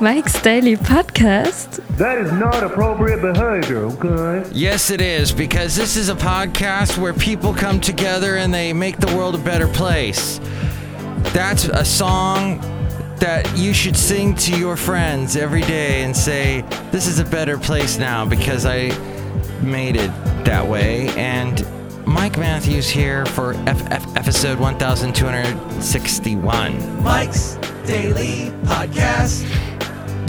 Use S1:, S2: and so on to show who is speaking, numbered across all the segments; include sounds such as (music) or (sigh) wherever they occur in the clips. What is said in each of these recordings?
S1: Mike's Daily Podcast.
S2: That is not appropriate behavior, okay?
S3: Yes, it is, because this is a podcast where people come together and they make the world a better place. That's a song that you should sing to your friends every day and say, This is a better place now because I made it that way. And Mike Matthews here for F- F- episode 1261.
S4: Mike's Daily Podcast.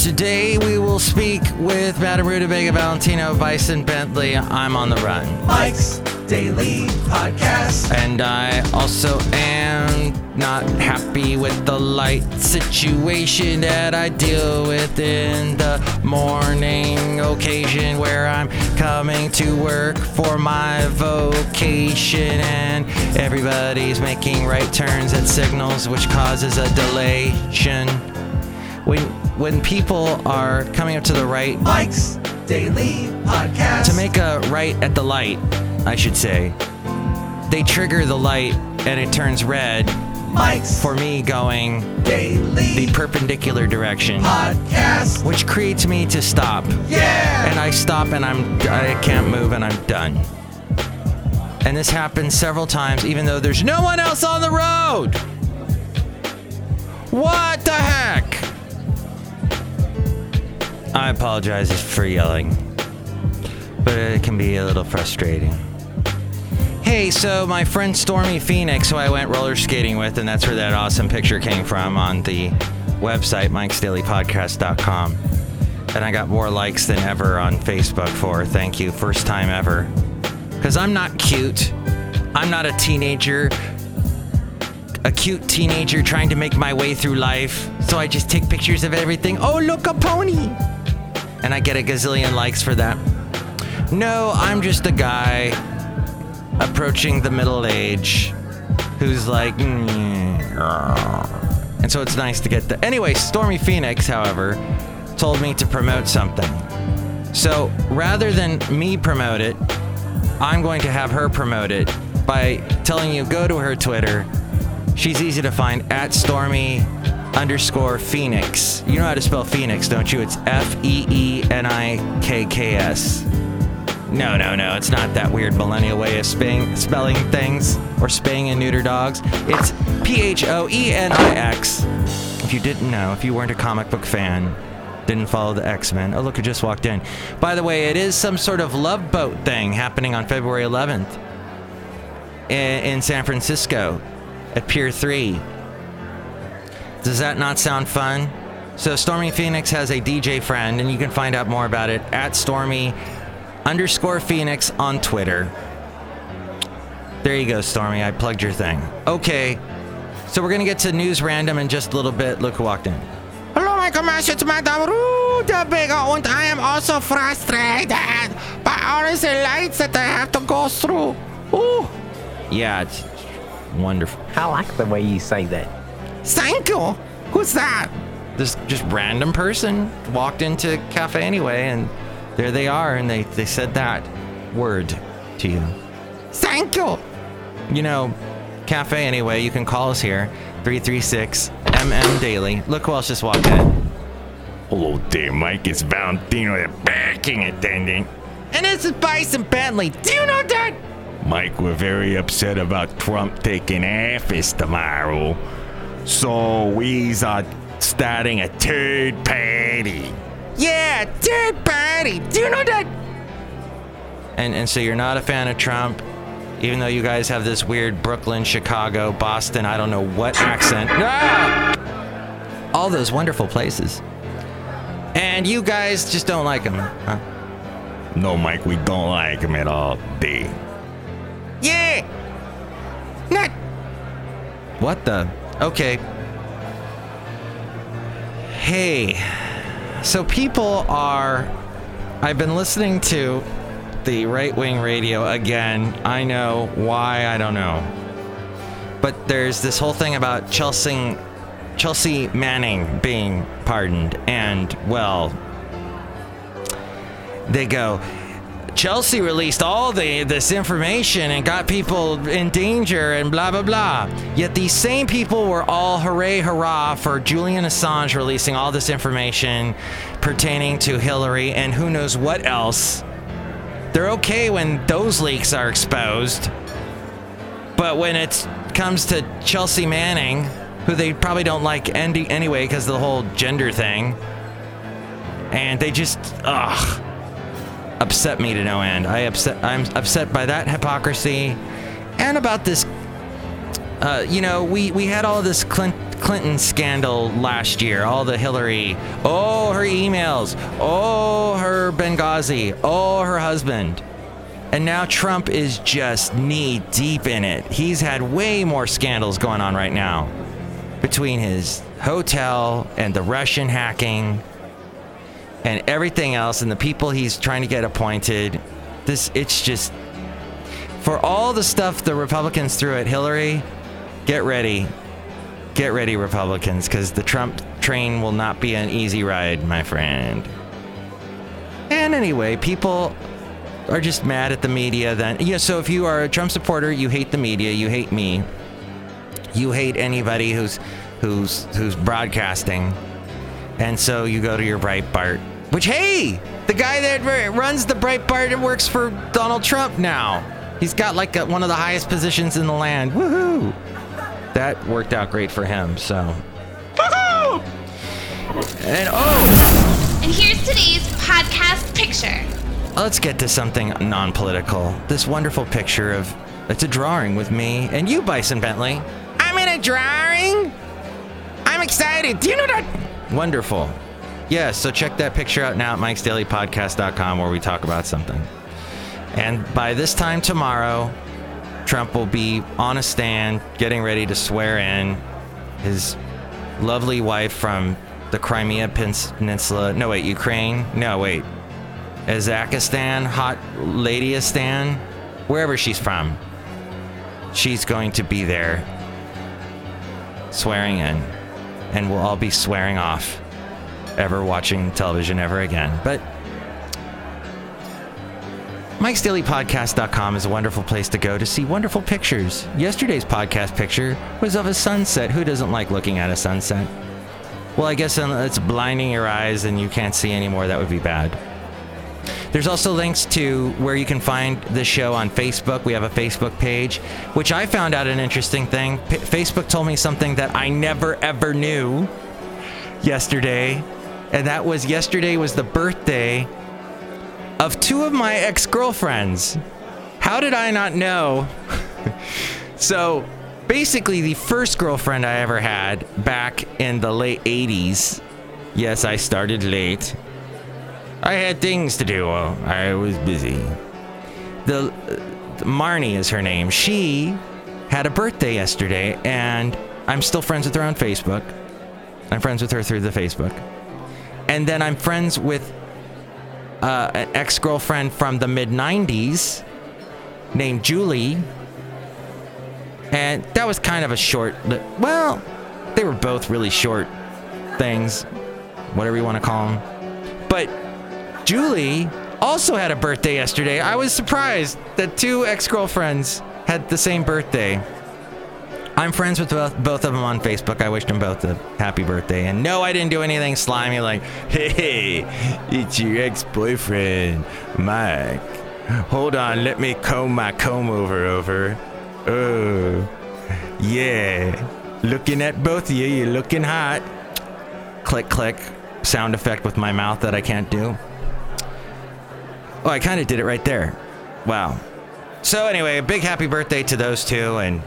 S3: Today we will speak with Madame Rutabaga Valentino Bison Bentley. I'm on the run.
S4: Mike's Daily Podcast.
S3: And I also am not happy with the light situation that I deal with in the morning occasion where I'm coming to work for my vocation and everybody's making right turns at signals which causes a delay. When when people are coming up to the right
S4: Mike's Daily Podcast.
S3: to make a right at the light, I should say, they trigger the light and it turns red
S4: Mike's
S3: for me going
S4: Daily
S3: the perpendicular direction,
S4: Podcast.
S3: which creates me to stop.
S4: Yeah.
S3: And I stop and I'm I can't move and I'm done. And this happens several times even though there's no one else on the road. What the heck? I apologize for yelling. But it can be a little frustrating. Hey, so my friend Stormy Phoenix, who I went roller skating with, and that's where that awesome picture came from on the website, mikesdailypodcast.com. And I got more likes than ever on Facebook for. Thank you. First time ever. Because I'm not cute. I'm not a teenager, a cute teenager trying to make my way through life. So I just take pictures of everything. Oh, look, a pony. And I get a gazillion likes for that. No, I'm just a guy approaching the middle age who's like, and so it's nice to get the. Anyway, Stormy Phoenix, however, told me to promote something. So rather than me promote it, I'm going to have her promote it by telling you go to her Twitter. She's easy to find at Stormy underscore Phoenix. You know how to spell Phoenix, don't you? It's F E E N I K K S. No, no, no. It's not that weird millennial way of spelling, spelling things or spaying and neuter dogs. It's P H O E N I X. If you didn't know, if you weren't a comic book fan, didn't follow the X Men. Oh, look, who just walked in. By the way, it is some sort of love boat thing happening on February 11th in, in San Francisco at Pier 3. Does that not sound fun? So, Stormy Phoenix has a DJ friend, and you can find out more about it at Stormy underscore Phoenix on Twitter. There you go, Stormy. I plugged your thing. Okay. So we're gonna get to news random in just a little bit. Look who walked in.
S5: Hello, my commercial, it's Madame Rutabaga, and I am also frustrated by all these lights that I have to go through. Ooh,
S3: Yeah, it's wonderful.
S6: I like the way you say that.
S5: Thank you. Who's that?
S3: This just random person walked into cafe anyway, and there they are, and they they said that word to you.
S5: Thank you.
S3: You know, cafe anyway. You can call us here, three three six MM Daily. Look who else just walked in.
S7: Hello there, Mike. It's Valentino, the parking attendant.
S3: And this is Bison Bentley. Do you know that?
S7: Mike, we're very upset about Trump taking office tomorrow. So we are starting a third party.
S5: Yeah, third party. Do you know that?
S3: And and so you're not a fan of Trump, even though you guys have this weird Brooklyn, Chicago, Boston, I don't know what accent. Ah! All those wonderful places. And you guys just don't like him. Huh?
S7: No, Mike, we don't like him at all. Day.
S5: Yeah. Not.
S3: What the? Okay. Hey. So people are. I've been listening to the right wing radio again. I know why, I don't know. But there's this whole thing about Chelsea, Chelsea Manning being pardoned, and well, they go, Chelsea released all the this information and got people in danger and blah blah blah. Yet these same people were all hooray hurrah for Julian Assange releasing all this information pertaining to Hillary and who knows what else. They're okay when those leaks are exposed. But when it comes to Chelsea Manning, who they probably don't like any- anyway because of the whole gender thing, and they just ugh upset me to no end. I upset. I'm upset by that hypocrisy, and about this. Uh, you know, we we had all this Clint, Clinton scandal last year. All the Hillary. Oh, her emails. Oh, her Benghazi. Oh, her husband. And now Trump is just knee deep in it. He's had way more scandals going on right now between his hotel and the Russian hacking and everything else and the people he's trying to get appointed. This it's just for all the stuff the Republicans threw at Hillary, get ready. Get ready Republicans cuz the Trump train will not be an easy ride, my friend. And anyway, people are just mad at the media then. Yeah, so if you are a Trump supporter, you hate the media, you hate me. You hate anybody who's who's who's broadcasting. And so you go to your Breitbart, which hey, the guy that runs the Breitbart works for Donald Trump now. He's got like a, one of the highest positions in the land. Woohoo! That worked out great for him. So. Woohoo! And oh,
S8: And here's today's podcast picture.
S3: Let's get to something non political. This wonderful picture of it's a drawing with me and you, Bison Bentley.
S5: I'm in a drawing. I'm excited. Do you know that?
S3: Wonderful. Yeah, so check that picture out now at mikesdailypodcast.com where we talk about something. And by this time tomorrow, Trump will be on a stand getting ready to swear in his lovely wife from the Crimea Peninsula. No, wait, Ukraine? No, wait. Kazakhstan, hot ladyistan, wherever she's from. She's going to be there swearing in, and we'll all be swearing off ever watching television ever again. But Mike'sDailyPodcast.com is a wonderful place to go to see wonderful pictures. Yesterday's podcast picture was of a sunset. Who doesn't like looking at a sunset? Well, I guess it's blinding your eyes and you can't see anymore. That would be bad. There's also links to where you can find the show on Facebook. We have a Facebook page, which I found out an interesting thing. P- Facebook told me something that I never ever knew yesterday, and that was yesterday was the birthday of two of my ex-girlfriends. How did I not know? (laughs) so, basically the first girlfriend I ever had back in the late 80s. Yes, I started late. I had things to do. I was busy. The uh, Marnie is her name. She had a birthday yesterday, and I'm still friends with her on Facebook. I'm friends with her through the Facebook, and then I'm friends with uh, an ex-girlfriend from the mid '90s named Julie, and that was kind of a short. Well, they were both really short things, whatever you want to call them. But Julie also had a birthday yesterday. I was surprised that two ex girlfriends had the same birthday. I'm friends with both, both of them on Facebook. I wished them both a happy birthday. And no, I didn't do anything slimy like, hey, it's your ex boyfriend, Mike. Hold on, let me comb my comb over over. Oh, yeah. Looking at both of you, you're looking hot. Click, click. Sound effect with my mouth that I can't do. Oh, I kind of did it right there. Wow. So anyway, a big happy birthday to those two, and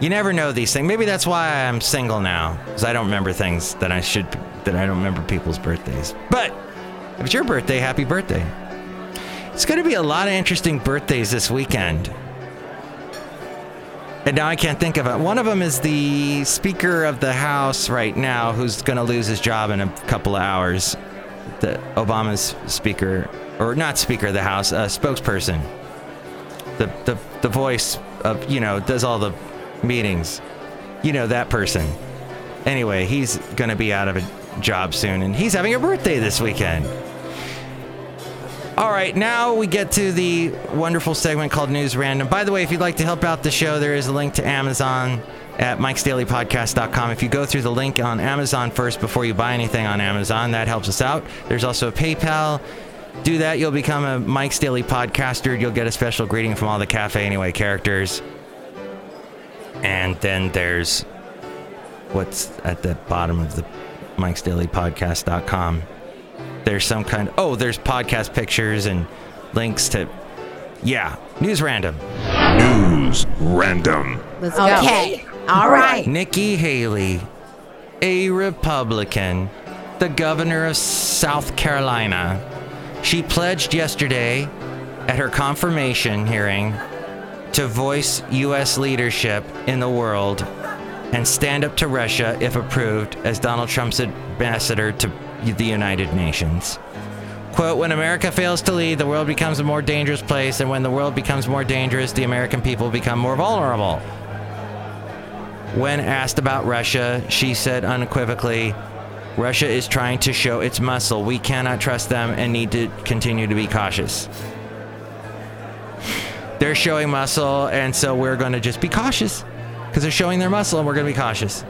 S3: you never know these things. Maybe that's why I'm single now, because I don't remember things that I should, that I don't remember people's birthdays. But if it's your birthday, happy birthday. It's going to be a lot of interesting birthdays this weekend. And now I can't think of it. One of them is the Speaker of the House right now, who's going to lose his job in a couple of hours. The Obama's Speaker, or not Speaker of the House, a spokesperson. The, the the voice of you know does all the meetings. You know that person. Anyway, he's going to be out of a job soon, and he's having a birthday this weekend. All right, now we get to the wonderful segment called News Random. By the way, if you'd like to help out the show, there is a link to Amazon at mikesdailypodcast.com. If you go through the link on Amazon first before you buy anything on Amazon, that helps us out. There's also a PayPal. Do that, you'll become a Mike's Daily Podcaster. You'll get a special greeting from all the Cafe Anyway characters. And then there's what's at the bottom of the Mike's Daily Podcast.com. There's some kind of, oh, there's podcast pictures and links to yeah, news random.
S7: News random.
S9: Let's go.
S10: Okay. All right.
S3: Nikki Haley, a Republican, the governor of South Carolina. She pledged yesterday at her confirmation hearing to voice U.S. leadership in the world and stand up to Russia if approved as Donald Trump's ambassador to the United Nations. Quote, when America fails to lead, the world becomes a more dangerous place, and when the world becomes more dangerous, the American people become more vulnerable. When asked about Russia, she said unequivocally, Russia is trying to show its muscle. We cannot trust them and need to continue to be cautious. They're showing muscle, and so we're going to just be cautious because they're showing their muscle, and we're going to be cautious.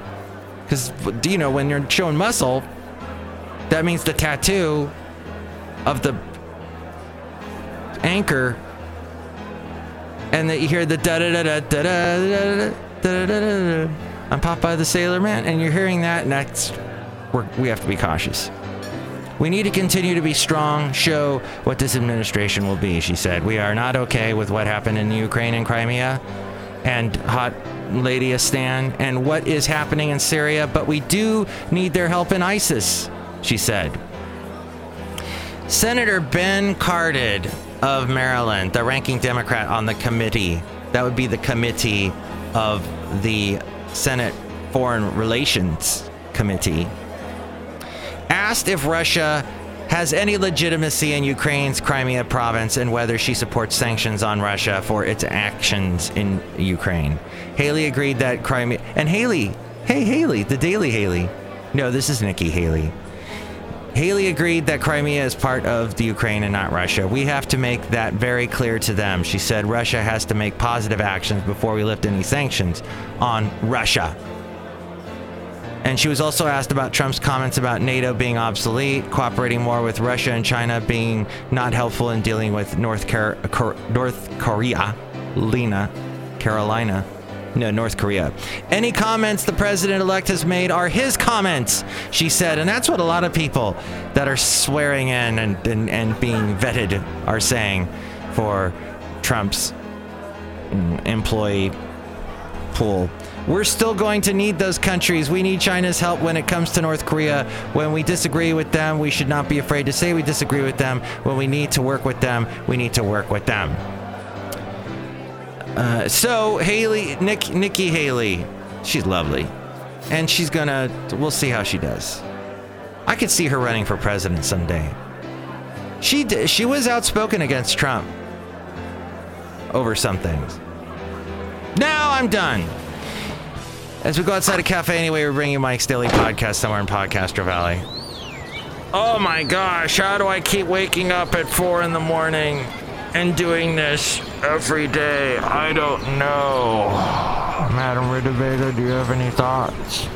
S3: Because, you know, when you're showing muscle, that means the tattoo of the anchor, and that you hear the da da da da da da da da da da. I'm Popeye the Sailor Man, and you're hearing that, and that's we're, we have to be cautious. We need to continue to be strong, show what this administration will be, she said. We are not okay with what happened in Ukraine and Crimea and Hot Lady Stan and what is happening in Syria, but we do need their help in ISIS, she said. Senator Ben Cardin of Maryland, the ranking Democrat on the committee, that would be the committee of the Senate Foreign Relations Committee, asked if Russia has any legitimacy in Ukraine's Crimea province and whether she supports sanctions on Russia for its actions in Ukraine. Haley agreed that Crimea. And Haley, hey, Haley, the Daily Haley. No, this is Nikki Haley. Haley agreed that Crimea is part of the Ukraine and not Russia. We have to make that very clear to them. She said Russia has to make positive actions before we lift any sanctions on Russia. And she was also asked about Trump's comments about NATO being obsolete, cooperating more with Russia and China being not helpful in dealing with North, Car- Cor- North Korea, Lena, Carolina. No, North Korea. Any comments the president elect has made are his comments, she said. And that's what a lot of people that are swearing in and, and, and being vetted are saying for Trump's mm, employee pool. We're still going to need those countries. We need China's help when it comes to North Korea. When we disagree with them, we should not be afraid to say we disagree with them. When we need to work with them, we need to work with them. Uh, so Haley, Nick, Nikki Haley, she's lovely, and she's gonna. We'll see how she does. I could see her running for president someday. She d- she was outspoken against Trump over some things. Now I'm done. As we go outside a cafe anyway, we're bringing Mike's Daily Podcast somewhere in Podcaster Valley. Oh my gosh, how do I keep waking up at four in the morning and doing this every day? I don't know. Madam Rutabaga, do you have any thoughts?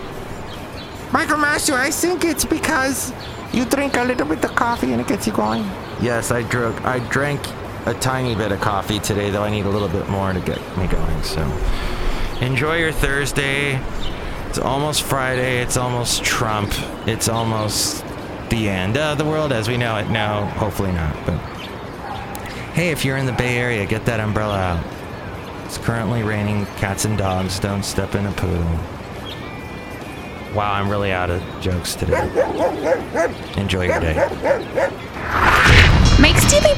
S5: Michael Master, I think it's because you drink a little bit of coffee and it gets you going.
S3: Yes, I drank. I drank a tiny bit of coffee today, though I need a little bit more to get me going. So, enjoy your Thursday. It's almost Friday. It's almost Trump. It's almost the end of the world as we know it. No, hopefully not. But hey, if you're in the Bay Area, get that umbrella out. It's currently raining cats and dogs. Don't step in a poodle. Wow, I'm really out of jokes today. Enjoy your day.
S8: Mike's Daily